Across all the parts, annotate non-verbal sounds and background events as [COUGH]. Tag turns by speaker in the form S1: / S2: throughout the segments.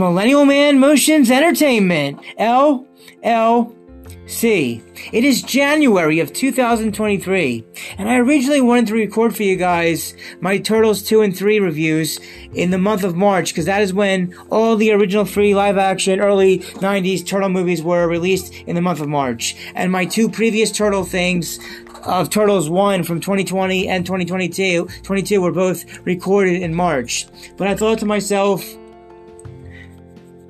S1: Millennial Man Motions Entertainment, LLC. It is January of 2023, and I originally wanted to record for you guys my Turtles 2 and 3 reviews in the month of March, because that is when all the original three live action early 90s Turtle movies were released in the month of March. And my two previous Turtle things, of Turtles 1 from 2020 and 2022 22 were both recorded in March. But I thought to myself,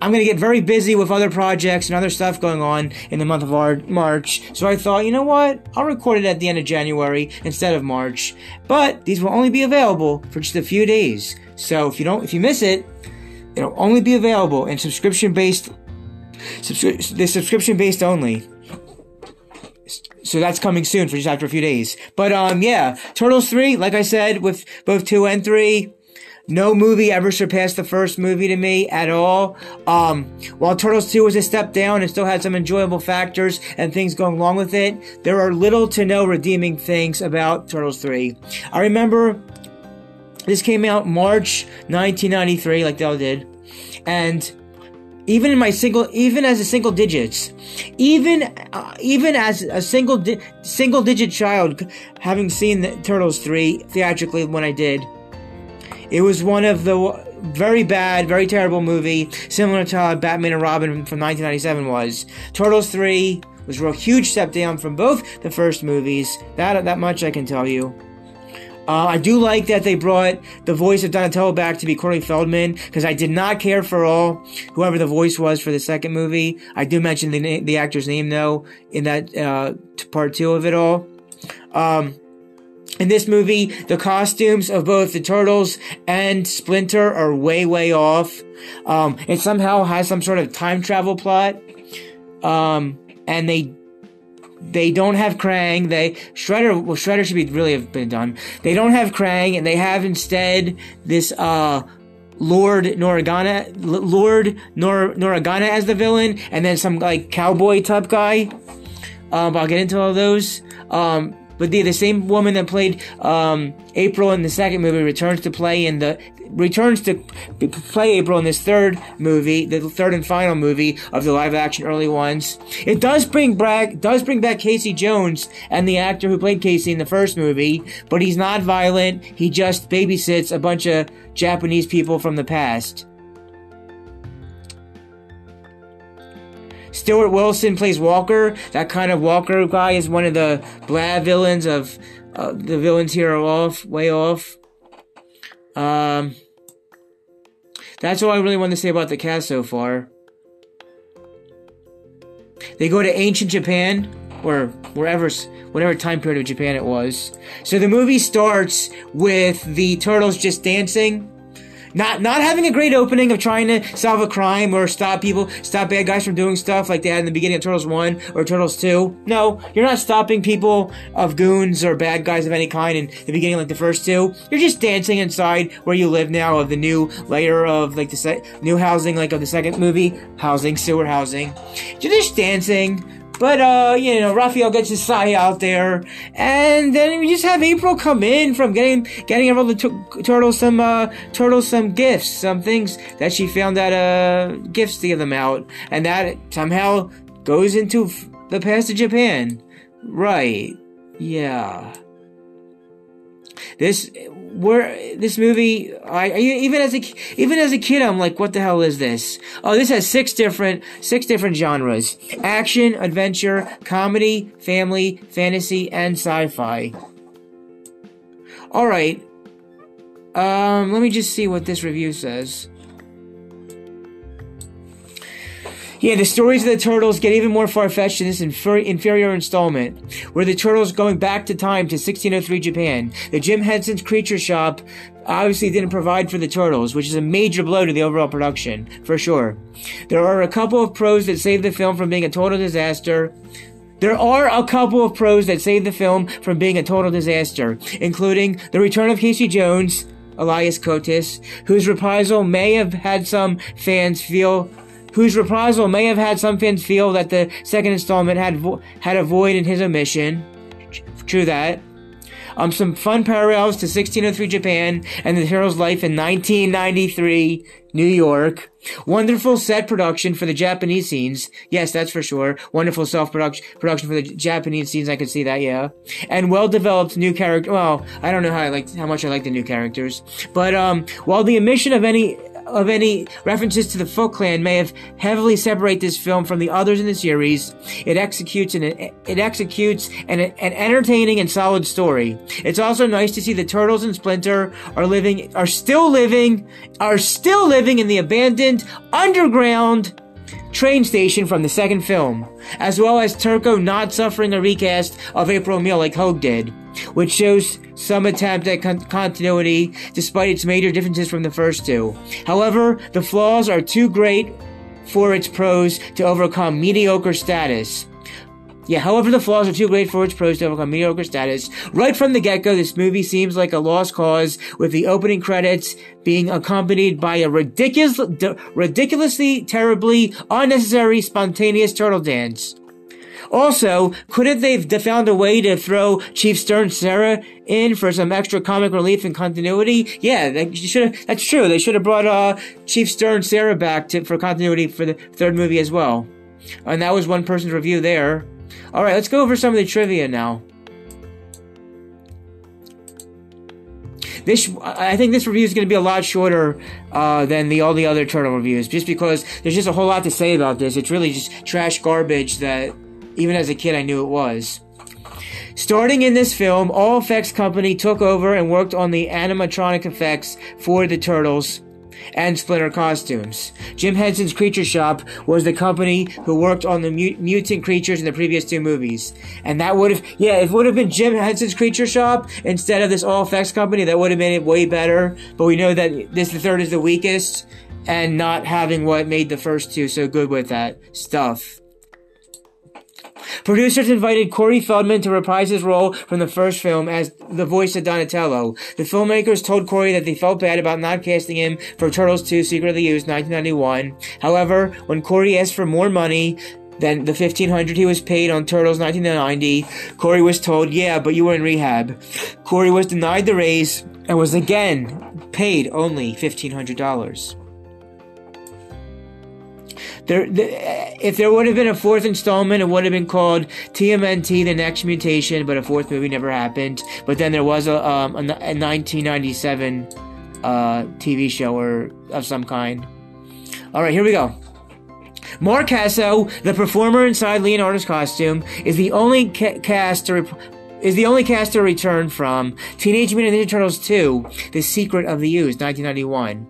S1: I'm going to get very busy with other projects and other stuff going on in the month of March. So I thought, you know what? I'll record it at the end of January instead of March. But these will only be available for just a few days. So if you don't, if you miss it, it'll only be available in subscription based, subscri- the subscription based only so that's coming soon for just after a few days. But um, yeah, Turtles three, like I said, with both two and three, no movie ever surpassed the first movie to me at all. Um, while Turtles 2 was a step down and still had some enjoyable factors and things going along with it, there are little to no redeeming things about Turtles 3. I remember this came out March 1993, like they all did, and even in my single, even as a single digits, even uh, even as a single di- single digit child, having seen the Turtles three theatrically when I did, it was one of the very bad, very terrible movie, similar to Batman and Robin from 1997 was. Turtles three was a huge step down from both the first movies. That that much I can tell you. Uh, I do like that they brought the voice of Donatello back to be Corey Feldman because I did not care for all whoever the voice was for the second movie. I do mention the the actor's name though in that uh, part two of it all. Um, in this movie, the costumes of both the turtles and Splinter are way, way off. Um, it somehow has some sort of time travel plot. Um, and they they don't have Krang. They Shredder. Well, Shredder should be really have been done. They don't have Krang, and they have instead this uh Lord Noragana, Lord Nor Noragana as the villain, and then some like cowboy type guy. Um, I'll get into all those. Um, but the, the same woman that played um, April in the second movie returns to play in the returns to play April in this third movie, the third and final movie of the live action early ones. It does bring back does bring back Casey Jones and the actor who played Casey in the first movie, but he's not violent. He just babysits a bunch of Japanese people from the past. Stuart Wilson plays Walker. That kind of Walker guy is one of the blah villains of uh, the villains here are off, way off. Um, that's all I really want to say about the cast so far. They go to ancient Japan, or wherever, whatever time period of Japan it was. So the movie starts with the turtles just dancing not not having a great opening of trying to solve a crime or stop people, stop bad guys from doing stuff like they had in the beginning of Turtles 1 or Turtles 2. No, you're not stopping people of goons or bad guys of any kind in the beginning like the first two. You're just dancing inside where you live now of the new layer of like the se- new housing like of the second movie, housing, sewer housing. You're just dancing but, uh, you know, Raphael gets his sai out there, and then we just have April come in from getting, getting all the t- turtles some, uh, turtles some gifts, some things that she found at, uh, gifts to give them out, and that somehow goes into f- the past of Japan. Right. Yeah. This where this movie, I even as a even as a kid, I'm like, what the hell is this? Oh, this has six different six different genres: action, adventure, comedy, family, fantasy, and sci-fi. All right. Um, let me just see what this review says. Yeah, the stories of the turtles get even more far-fetched in this infer- inferior installment, where the turtles going back to time to 1603 Japan. The Jim Henson's Creature Shop obviously didn't provide for the turtles, which is a major blow to the overall production, for sure. There are a couple of pros that save the film from being a total disaster. There are a couple of pros that save the film from being a total disaster, including the return of Casey Jones, Elias Koteas, whose reprisal may have had some fans feel whose reprisal may have had some fans feel that the second installment had vo- had a void in his omission. True that. Um, some fun parallels to 1603 Japan and the hero's life in 1993 New York. Wonderful set production for the Japanese scenes. Yes, that's for sure. Wonderful self production production for the Japanese scenes. I could see that. Yeah, and well developed new character. Well, I don't know how I like how much I like the new characters, but um, while the omission of any of any references to the Foot Clan may have heavily separate this film from the others in the series, it executes an it executes an, an entertaining and solid story. It's also nice to see the Turtles and Splinter are living are still living are still living in the abandoned underground train station from the second film, as well as Turco not suffering a recast of April O'Neil like Hoag did, which shows some attempt at con- continuity despite its major differences from the first two. However, the flaws are too great for its pros to overcome mediocre status. Yeah, however, the flaws are too great for its pros to overcome mediocre status. Right from the get-go, this movie seems like a lost cause, with the opening credits being accompanied by a ridiculous, ridiculously, terribly, unnecessary, spontaneous turtle dance. Also, couldn't they have found a way to throw Chief Stern Sarah in for some extra comic relief and continuity? Yeah, they should. That's true. They should have brought uh, Chief Stern Sarah back to, for continuity for the third movie as well. And that was one person's review there. All right, let's go over some of the trivia now. This, I think this review is going to be a lot shorter uh, than the all the other turtle reviews, just because there's just a whole lot to say about this. It's really just trash garbage that, even as a kid, I knew it was. Starting in this film, All Effects Company took over and worked on the animatronic effects for the turtles and Splinter costumes. Jim Henson's Creature Shop was the company who worked on the mutant creatures in the previous two movies. And that would have, yeah, it would have been Jim Henson's Creature Shop instead of this all effects company. That would have made it way better. But we know that this, the third, is the weakest and not having what made the first two so good with that stuff. Producers invited Corey Feldman to reprise his role from the first film as the voice of Donatello. The filmmakers told Corey that they felt bad about not casting him for Turtles 2 Secret of the Ooze 1991. However, when Corey asked for more money, than the 1500 he was paid on Turtles 1990. Corey was told, yeah, but you were in rehab. Corey was denied the raise and was again paid only $1,500 there, the, if there would have been a fourth installment, it would have been called TMNT: The Next Mutation, but a fourth movie never happened. But then there was a, um, a, a 1997 uh, TV show or of some kind. All right, here we go. Mark Caso, the performer inside Leonardo's costume, is the only ca- cast to rep- is the only cast to return from Teenage Mutant Ninja Turtles 2: The Secret of the Ooze, 1991.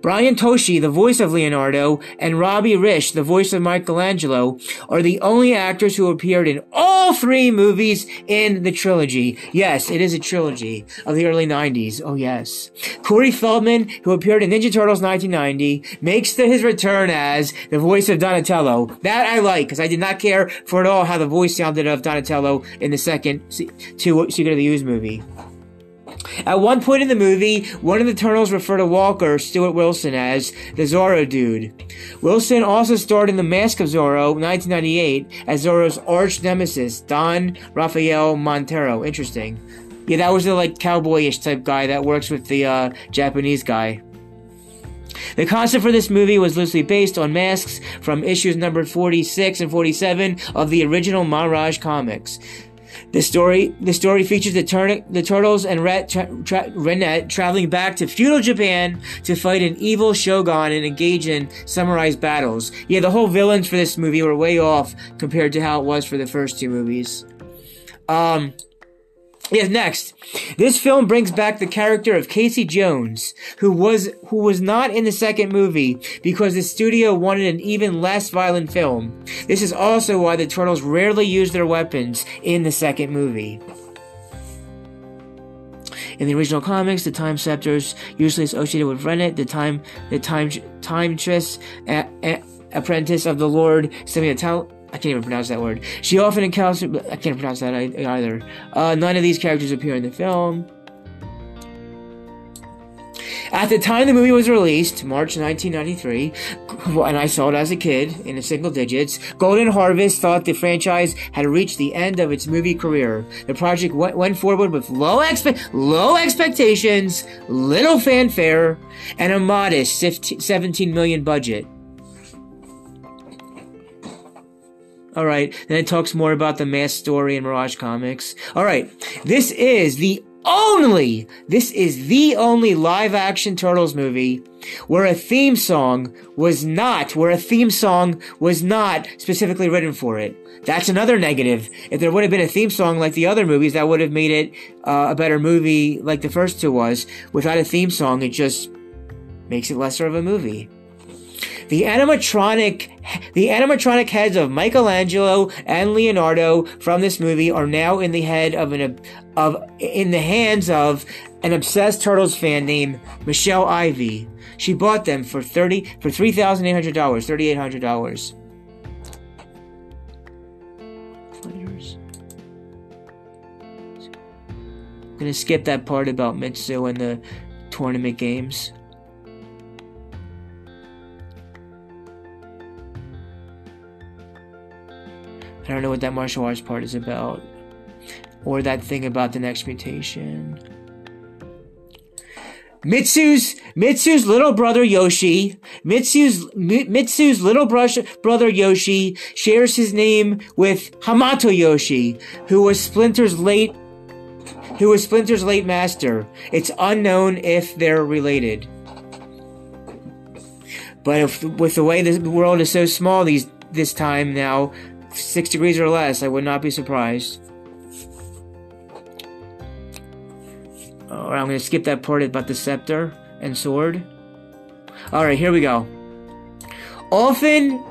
S1: Brian Tochi, the voice of Leonardo, and Robbie Rist, the voice of Michelangelo, are the only actors who appeared in all three movies in the trilogy. Yes, it is a trilogy of the early 90s. Oh yes. Corey Feldman, who appeared in Ninja Turtles 1990, makes the, his return as the voice of Donatello. That I like, because I did not care for at all how the voice sounded of Donatello in the second two Secret of the Ooze movie. At one point in the movie, one of the Turtles refer to Walker, Stuart Wilson, as the Zorro Dude. Wilson also starred in The Mask of Zorro, 1998, as Zorro's arch nemesis, Don Rafael Montero. Interesting. Yeah, that was the like cowboyish type guy that works with the uh, Japanese guy. The concept for this movie was loosely based on masks from issues number 46 and 47 of the original Mirage comics. The story, the story features the, tur- the turtles and Ret tra- tra- Renet traveling back to feudal Japan to fight an evil shogun and engage in summarized battles. Yeah, the whole villains for this movie were way off compared to how it was for the first two movies. Um, Yes, next. This film brings back the character of Casey Jones, who was who was not in the second movie because the studio wanted an even less violent film. This is also why the Turtles rarely use their weapons in the second movie. In the original comics, the Time Scepters usually associated with Renet, the Time the Time Time Tress, a, a, apprentice of the Lord Semiatel I can't even pronounce that word. She often encounters. I can't pronounce that either. Uh, none of these characters appear in the film. At the time the movie was released, March 1993, and I saw it as a kid in the single digits, Golden Harvest thought the franchise had reached the end of its movie career. The project went, went forward with low, expe- low expectations, little fanfare, and a modest 15, 17 million budget. All right. Then it talks more about the mass story in Mirage Comics. All right. This is the only, this is the only live action Turtles movie where a theme song was not, where a theme song was not specifically written for it. That's another negative. If there would have been a theme song like the other movies, that would have made it uh, a better movie like the first two was. Without a theme song, it just makes it lesser of a movie. The animatronic, the animatronic heads of Michelangelo and Leonardo from this movie are now in the head of an, of, in the hands of an obsessed Turtles fan named Michelle Ivy. She bought them for thirty for three thousand eight hundred dollars, thirty eight hundred dollars. I'm gonna skip that part about Mitsu and the tournament games. I don't know what that martial arts part is about. Or that thing about the next mutation. Mitsu's Mitsu's little brother Yoshi, Mitsu's Mitsu's little brush, brother Yoshi shares his name with Hamato Yoshi, who was Splinter's late who was Splinter's late master. It's unknown if they're related. But if, with the way the world is so small these this time now, six degrees or less, I would not be surprised. Alright, I'm to skip that part about the scepter and sword. Alright, here we go. Often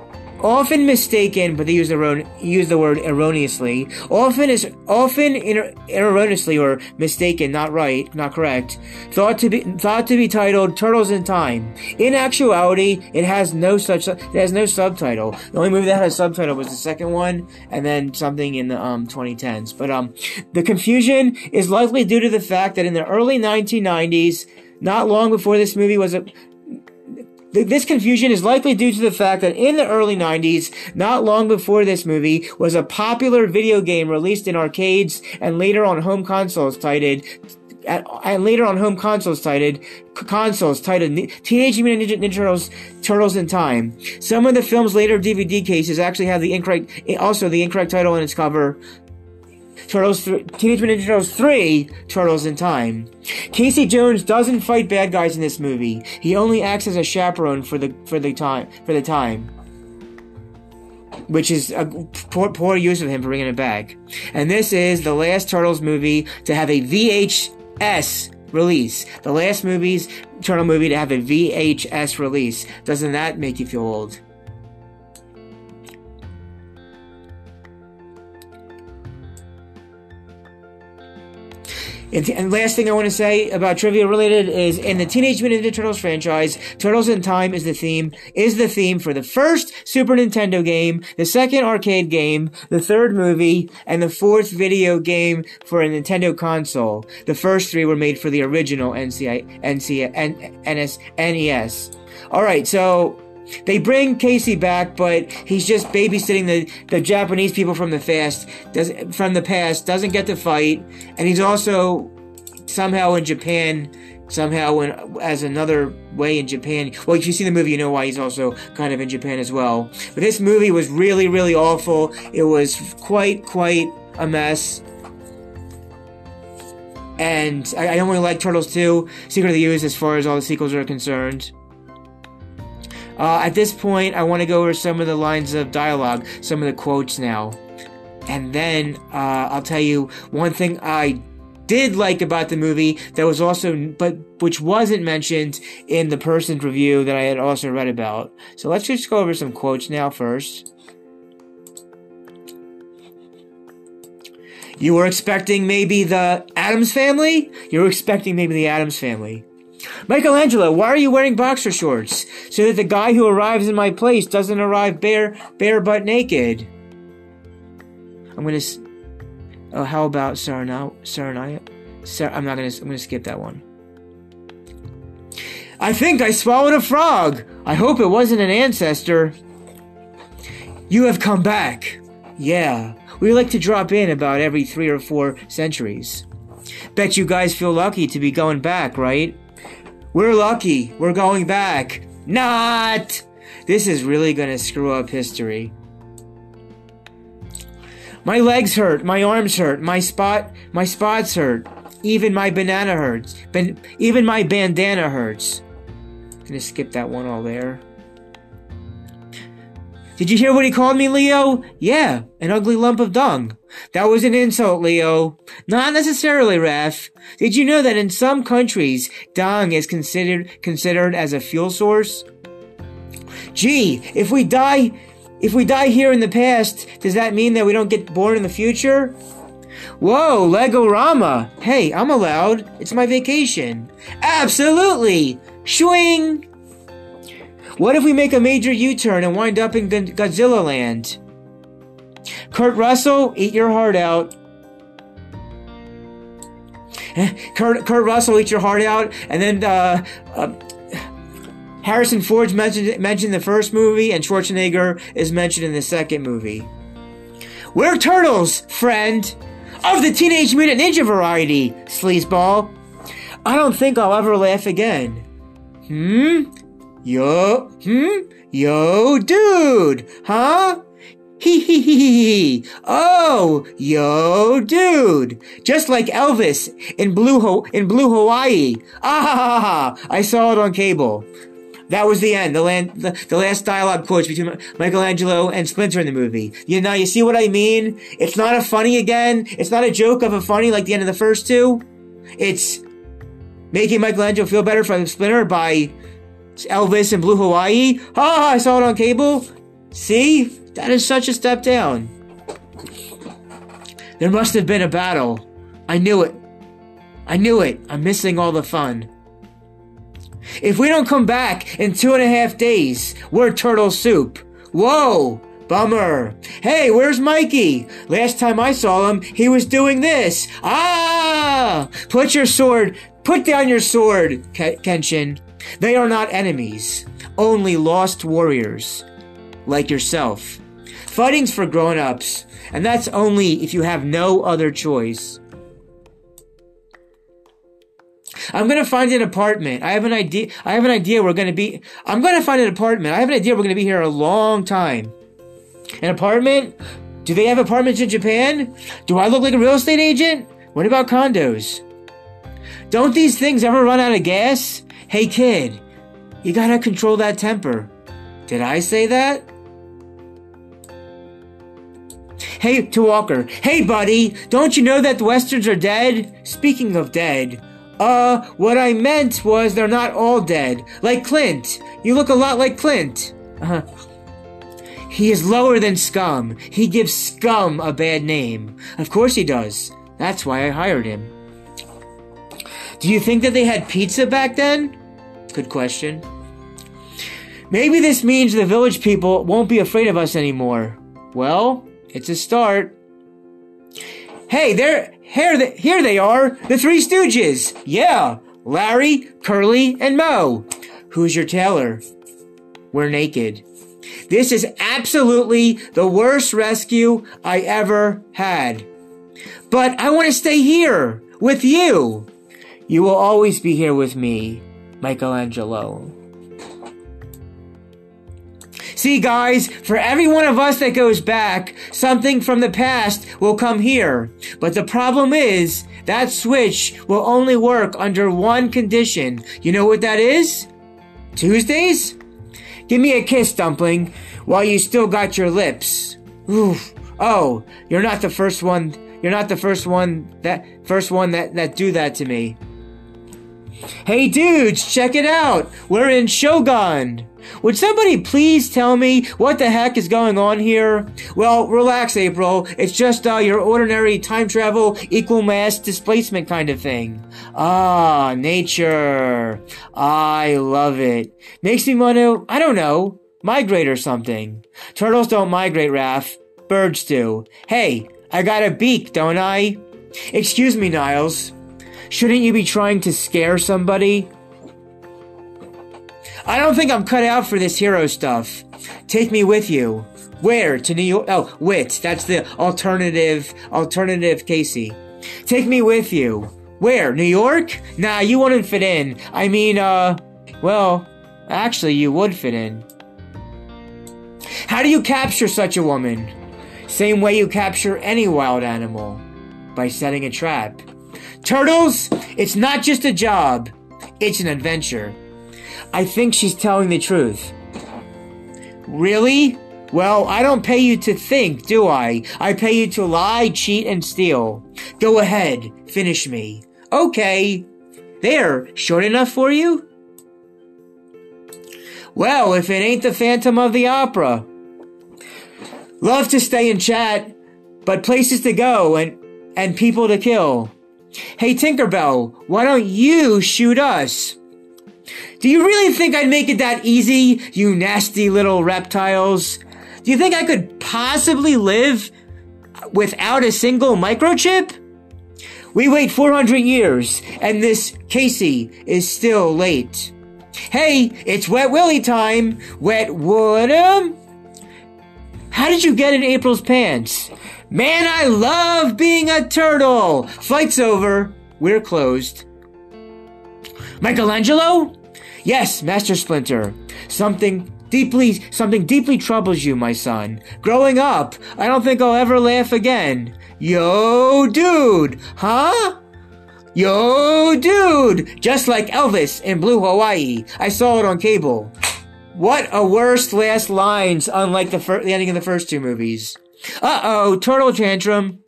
S1: often mistaken, but they use the, use the word erroneously. Often is often er, erroneously or mistaken, not right, not correct. Thought to be thought to be titled Turtles in Time. In actuality, it has no such it has no subtitle. The only movie that had a subtitle was the second one, and then something in the um 2010s. But um, the confusion is likely due to the fact that in the early 1990s. Not long before this movie was this confusion is likely due to the fact that in the early 90s, not long before this movie, was a popular video game released in arcades and later on home consoles titled and later on home consoles titled consoles titled Teenage Mutant Ninja, Ninja Turtles Turtles in Time. Some of the film's later DVD cases actually have the incorrect also the incorrect title on its cover. Turtles, th- Teenage Mutant Ninja Turtles 3, Turtles in Time. Casey Jones doesn't fight bad guys in this movie. He only acts as a chaperone for the for the time for the time, which is a poor, poor use of him for bringing it back. And this is the last Turtles movie to have a VHS release. The last movie's Turtle movie to have a VHS release. Doesn't that make you feel old? And, last thing I want to say about trivia related is in the Teenage Mutant Ninja Turtles franchise, Turtles in Time is the theme, is the theme for the first Super Nintendo game, the second arcade game, the third movie, and the fourth video game for a Nintendo console. The first three were made for the original NCI, NC, NS, NES. Alright, so they bring Casey back, but he's just babysitting the, the Japanese people from the past. Does from the past doesn't get to fight, and he's also somehow in Japan. Somehow, in, as another way in Japan. Well, if you see the movie, you know why he's also kind of in Japan as well. But this movie was really, really awful. It was quite, quite a mess. And I, I don't really like Turtles 2, Secret of the Ooze, as far as all the sequels are concerned. Uh, at this point, I want to go over some of the lines of dialogue, some of the quotes now. And then uh, I'll tell you one thing I did like about the movie that was also, but which wasn't mentioned in the person's review that I had also read about. So let's just go over some quotes now first. You were expecting maybe the Addams family? You were expecting maybe the Addams family. Michelangelo, why are you wearing boxer shorts? So that the guy who arrives in my place doesn't arrive bare, bare butt naked. I'm gonna. Oh, how about Saranaya? Saranaya? Sar- I'm not gonna. I'm gonna skip that one. I think I swallowed a frog. I hope it wasn't an ancestor. You have come back. Yeah, we like to drop in about every three or four centuries. Bet you guys feel lucky to be going back, right? We're lucky. We're going back. Not! This is really gonna screw up history. My legs hurt, my arms hurt, my spot, my spots hurt. Even my banana hurts. Even my bandana hurts. Gonna skip that one all there. Did you hear what he called me, Leo? Yeah, an ugly lump of dung. That was an insult, Leo. Not necessarily, Raph. Did you know that in some countries, dung is considered considered as a fuel source? Gee, if we die, if we die here in the past, does that mean that we don't get born in the future? Whoa, Lego Rama. Hey, I'm allowed. It's my vacation. Absolutely. Swing. What if we make a major U-turn and wind up in Godzilla land? Kurt Russell, eat your heart out. [LAUGHS] Kurt, Kurt Russell, eat your heart out, and then uh, uh, Harrison Ford mentioned mentioned the first movie, and Schwarzenegger is mentioned in the second movie. We're turtles, friend, of the Teenage Mutant Ninja variety, sleazeball. I don't think I'll ever laugh again. Hmm? Yo, hmm? Yo, dude, huh? Hee hee hee hee. Oh, yo, dude. Just like Elvis in Blue Ho- in Blue Hawaii. Ah ha ha ha. I saw it on cable. That was the end. The, land, the, the last dialogue quotes between Michelangelo and Splinter in the movie. You know, you see what I mean? It's not a funny again. It's not a joke of a funny like the end of the first two. It's making Michelangelo feel better for Splinter by Elvis and Blue Hawaii. Ah, I saw it on cable. See? That is such a step down. There must have been a battle. I knew it. I knew it. I'm missing all the fun. If we don't come back in two and a half days, we're turtle soup. Whoa! Bummer. Hey, where's Mikey? Last time I saw him, he was doing this. Ah! Put your sword, put down your sword, Kenshin. They are not enemies, only lost warriors. Like yourself. Fighting's for grown ups, and that's only if you have no other choice. I'm gonna find an apartment. I have an idea. I have an idea. We're gonna be. I'm gonna find an apartment. I have an idea. We're gonna be here a long time. An apartment? Do they have apartments in Japan? Do I look like a real estate agent? What about condos? Don't these things ever run out of gas? Hey kid, you gotta control that temper. Did I say that? Hey, to Walker. Hey, buddy, don't you know that the Westerns are dead? Speaking of dead, uh, what I meant was they're not all dead. Like Clint. You look a lot like Clint. Uh, huh. he is lower than scum. He gives scum a bad name. Of course he does. That's why I hired him. Do you think that they had pizza back then? Good question. Maybe this means the village people won't be afraid of us anymore. Well, it's a start. Hey, there, here, they, here they are, the Three Stooges. Yeah, Larry, Curly, and Moe. Who's your tailor? We're naked. This is absolutely the worst rescue I ever had. But I want to stay here with you. You will always be here with me, Michelangelo. See, guys, for every one of us that goes back, something from the past will come here. But the problem is, that switch will only work under one condition. You know what that is? Tuesdays? Give me a kiss, Dumpling, while you still got your lips. Oof. Oh, you're not the first one. You're not the first one that first one that that do that to me. Hey dudes, check it out. We're in Shogun. Would somebody please tell me what the heck is going on here? Well, relax, April. It's just uh, your ordinary time travel, equal mass displacement kind of thing. Ah, nature. I love it. Makes me want to, I don't know, migrate or something. Turtles don't migrate, Raph. Birds do. Hey, I got a beak, don't I? Excuse me, Niles. Shouldn't you be trying to scare somebody? I don't think I'm cut out for this hero stuff. Take me with you. Where? To New York? Oh, Whit. That's the alternative, alternative Casey. Take me with you. Where? New York? Nah, you wouldn't fit in. I mean, uh, well, actually, you would fit in. How do you capture such a woman? Same way you capture any wild animal. By setting a trap. Turtles, it's not just a job. It's an adventure. I think she's telling the truth. Really? Well, I don't pay you to think, do I? I pay you to lie, cheat, and steal. Go ahead, finish me. Okay. There, short enough for you? Well, if it ain't the Phantom of the Opera. Love to stay and chat, but places to go and, and people to kill. Hey, Tinkerbell, why don't you shoot us? Do you really think I'd make it that easy, you nasty little reptiles? Do you think I could possibly live without a single microchip? We wait 400 years, and this Casey is still late. Hey, it's Wet Willie time! Wet Woodham? How did you get in April's pants? Man, I love being a turtle! Flight's over. We're closed. Michelangelo? Yes, Master Splinter. Something deeply, something deeply troubles you, my son. Growing up, I don't think I'll ever laugh again. Yo, dude! Huh? Yo, dude! Just like Elvis in Blue Hawaii. I saw it on cable. What a worst last lines, unlike the, fir- the ending of the first two movies. Uh oh, turtle tantrum.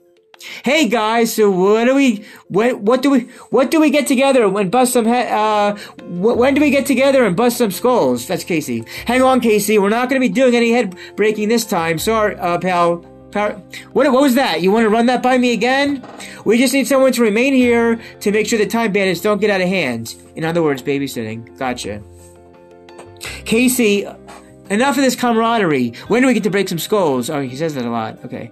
S1: Hey guys, so what do we when what do we what do we get together and bust some he- uh when do we get together and bust some skulls? That's Casey. Hang on, Casey. We're not going to be doing any head breaking this time. Sorry, uh, pal. What, what was that? You want to run that by me again? We just need someone to remain here to make sure the time bandits don't get out of hand. In other words, babysitting. Gotcha. Casey, enough of this camaraderie. When do we get to break some skulls? Oh, he says that a lot. Okay.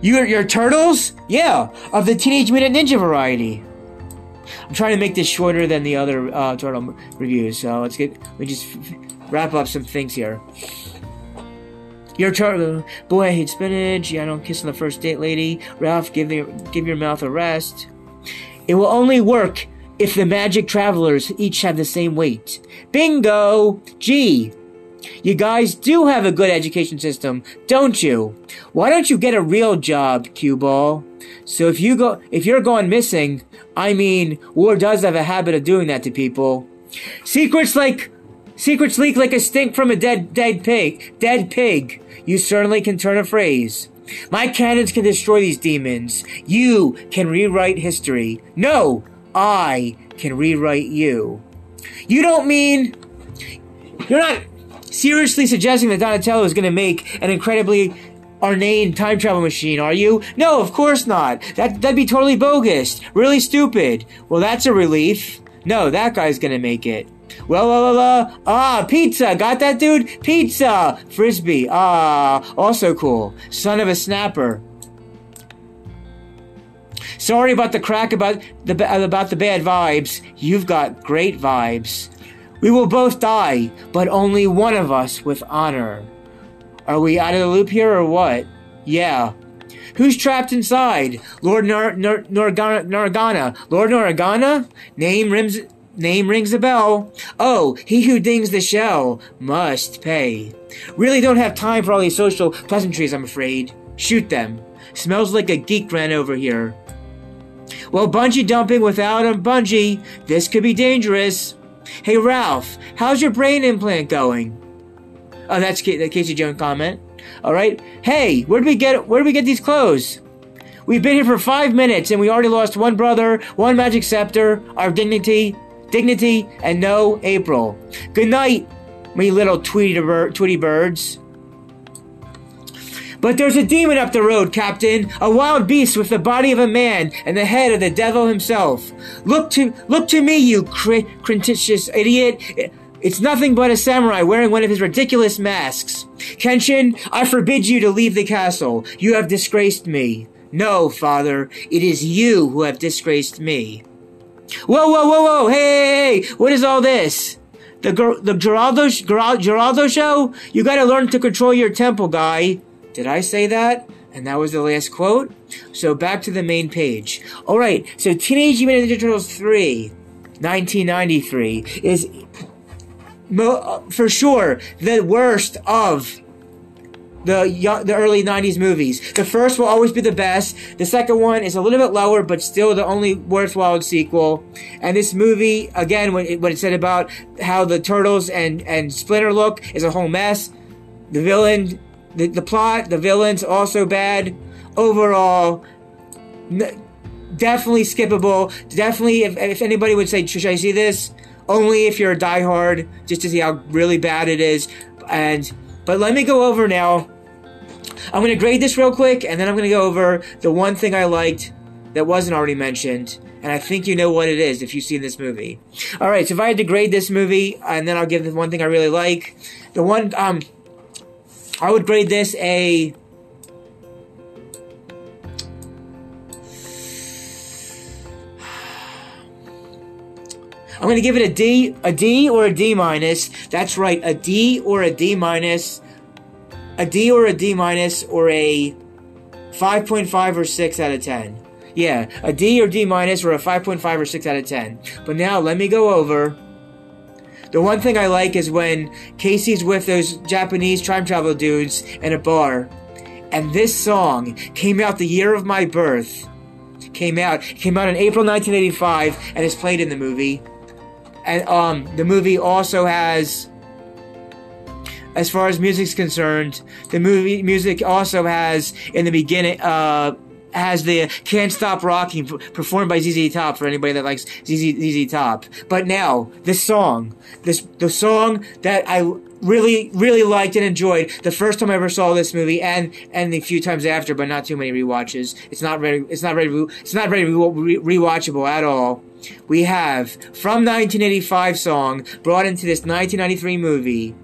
S1: You're, you're turtles? Yeah, of the Teenage Mutant Ninja variety. I'm trying to make this shorter than the other uh, turtle reviews, so let's get, me just wrap up some things here. Your turtle, boy, I hate spinach. Yeah, I don't kiss on the first date, lady. Ralph, give the, give your mouth a rest. It will only work if the magic travelers each have the same weight. Bingo! Gee, you guys do have a good education system, don't you? Why don't you get a real job, cue ball? So if you go, if you're going missing, I mean, war does have a habit of doing that to people. Secrets like, secrets leak like a stink from a dead, dead pig, dead pig. You certainly can turn a phrase. My cannons can destroy these demons. You can rewrite history. No, I can rewrite you. You don't mean, you're not, seriously suggesting that Donatello is going to make an incredibly ornate time travel machine, are you? No, of course not. That, that'd be totally bogus. Really stupid. Well, that's a relief. No, that guy's going to make it. Well, la, la, la. Ah, pizza. Got that, dude? Pizza. Frisbee. Ah, also cool. Son of a snapper. Sorry about the crack about the about the bad vibes. You've got great vibes. We will both die, but only one of us with honor. Are we out of the loop here or what? Yeah. Who's trapped inside? Lord Nor- Nor- Norgana. Lord Norgana? Name rings, name rings a bell. Oh, he who dings the shell must pay. Really don't have time for all these social pleasantries, I'm afraid. Shoot them. Smells like a geek ran over here. Well, bungee dumping without a bungee, this could be dangerous. Hey Ralph, how's your brain implant going? Oh, that's K- the Casey Jones comment. All right. Hey, where did we get where did we get these clothes? We've been here for five minutes and we already lost one brother, one magic scepter, our dignity, dignity, and no April. Good night, me little Tweety, Tweety birds. But there's a demon up the road, Captain. A wild beast with the body of a man and the head of the devil himself. Look to look to me, you cr- crentious idiot. It's nothing but a samurai wearing one of his ridiculous masks. Kenshin, I forbid you to leave the castle. You have disgraced me. No, father, it is you who have disgraced me. Whoa, whoa, whoa, whoa, hey, what is all this? The, the Geraldo, Geraldo show? You gotta learn to control your temple, guy. Did I say that? And that was the last quote. So back to the main page. Alright, so Teenage Mutant Ninja Turtles 3, 1993, is mo- uh, for sure the worst of the the early 90s movies. The first will always be the best. The second one is a little bit lower, but still the only worthwhile sequel. And this movie, again, when it, when it said about how the Turtles and, and Splinter look is a whole mess. The villain, the, the plot, the villains also bad. Overall, n- definitely skippable. Definitely, if, if anybody would say, should I see this? Only if you're a diehard, just to see how really bad it is. And but let me go over now. I'm to grade this real quick, and then I'm to go over the one thing I liked that wasn't already mentioned. And I think you know what it is if you've seen this movie. All right, so if I had to grade this movie, and then I'll give the one thing I really like. The one, um, I would grade this a. I'm going to give it a D, a D or a D minus. That's right, a D or a D minus, a D or a D minus, or a 5.5 or 6 out of 10. Yeah, a D or D minus or a 5.5 or 6 out of 10. But now let me go over. The one thing I like is when Casey's with those Japanese time travel dudes in a bar, and this song came out the year of my birth. Came out, came out in April 1985, and is played in the movie and um, the movie also has as far as music's concerned, the movie music also has in the beginning uh has the "Can't Stop Rocking" performed by ZZ Top for anybody that likes ZZ, ZZ Top. But now this song, this the song that I really really liked and enjoyed the first time I ever saw this movie and and the few times after, but not too many re-watches. It's not very it's not very it's not very re- rewatchable at all. We have from 1985 song brought into this 1993 movie,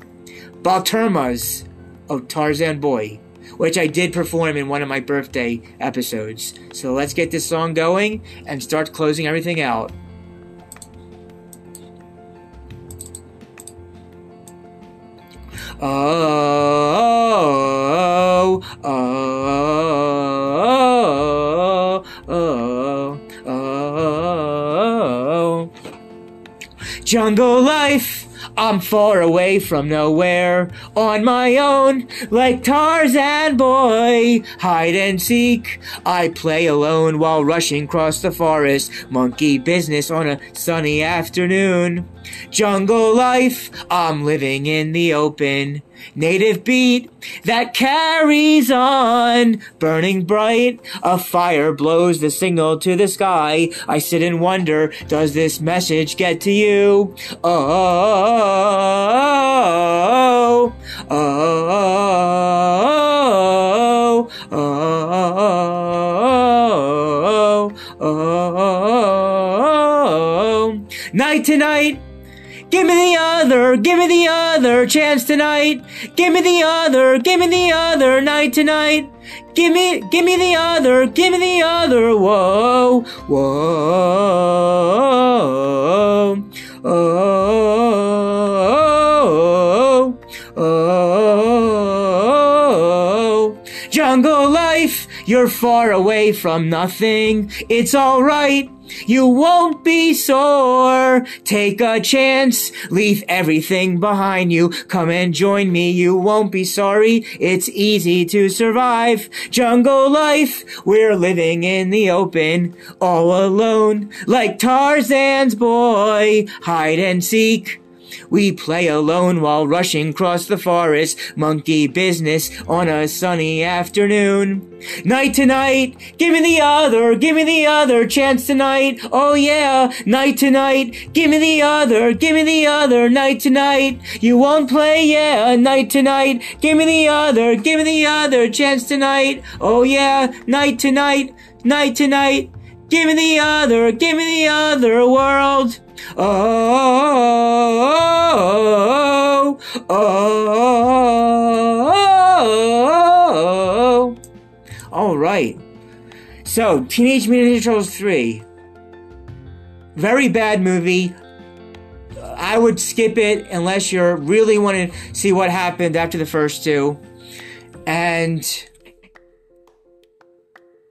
S1: Baltimora's of Tarzan Boy, which I did perform in one of my birthday episodes. So let's get this song going and start closing everything out. Oh, oh, oh, oh, oh, oh Jungle life, I'm far away from nowhere, on my own, like Tarzan boy. Hide and seek, I play alone while rushing across the forest. Monkey business on a sunny afternoon. Jungle life, I'm living in the open. Native beat that carries on, burning bright. A fire blows the signal to the sky. I sit and wonder, does this message get to you? Oh, oh, oh, oh, oh, oh, oh, night to night. Give me the other, give me the other chance tonight. Give me the other, give me the other night tonight. Give me, give me the other, give me the other. Whoa, whoa, oh, oh, oh, jungle life. You're far away from nothing. It's alright. You won't be sore. Take a chance. Leave everything behind you. Come and join me. You won't be sorry. It's easy to survive. Jungle life. We're living in the open. All alone. Like Tarzan's boy. Hide and seek. We play alone while rushing across the forest. Monkey business on a sunny afternoon. Night to night, give me the other, give me the other chance tonight. Oh yeah, night to night, give me the other, give me the other night to night. You won't play, yeah, night to night. Give me the other, give me the other chance tonight. Oh yeah, night to night, night to night. Give me the other, give me the other world. Oh, oh, oh, All right. So, Teenage Mutant Ninja Turtles 3. Very bad movie. I would skip it unless you're really want to see what happened after the first two. And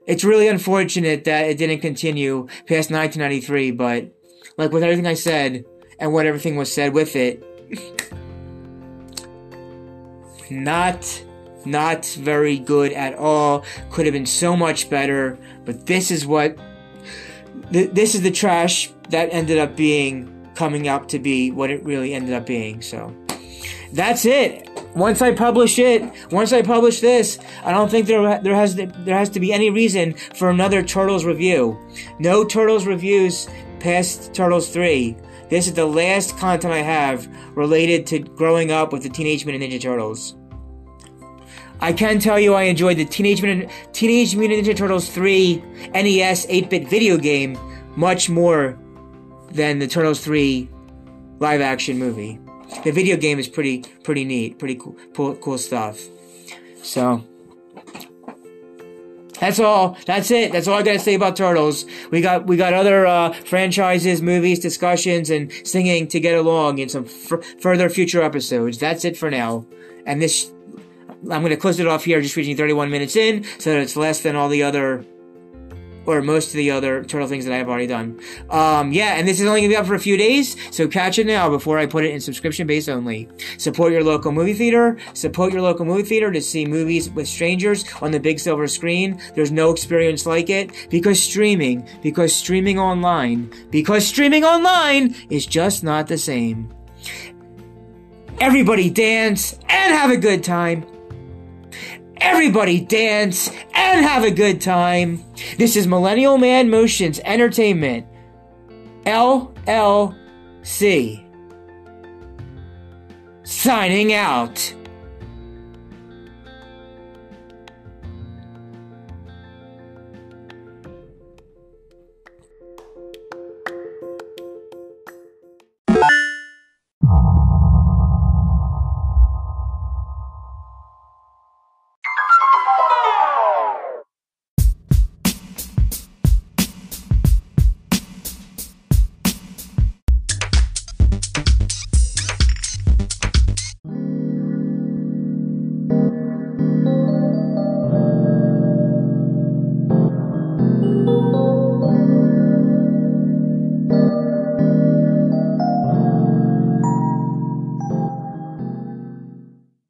S1: it's really unfortunate that it didn't continue past 1993, but like with everything I said and what everything was said with it, not not very good at all. Could have been so much better, but this is what th- this is the trash that ended up being coming up to be what it really ended up being. So that's it. Once I publish it, once I publish this, I don't think there there has to, there has to be any reason for another Turtles review. No Turtles reviews past Turtles 3. This is the last content I have related to growing up with the Teenage Mutant Ninja Turtles. I can tell you I enjoyed the Teenage Mutant, Teenage Mutant Ninja Turtles 3 NES 8-bit video game much more than the Turtles 3 live action movie. The video game is pretty pretty neat, pretty cool cool, cool stuff. So that's all. That's it. That's all I gotta say about Turtles. We got we got other uh, franchises, movies, discussions, and singing to get along in some f- further future episodes. That's it for now. And this, I'm gonna close it off here, just reaching 31 minutes in, so that it's less than all the other or most of the other turtle things that I've already done. Um, yeah, and this is only gonna be up for a few days, so catch it now before I put it in subscription base only. Support your local movie theater. Support your local movie theater to see movies with strangers on the big silver screen. There's no experience like it because streaming, because streaming online, because streaming online is just not the same. Everybody dance and have a good time. Everybody dance and have a good time. This is Millennial Man Motions Entertainment. LLC. Signing out.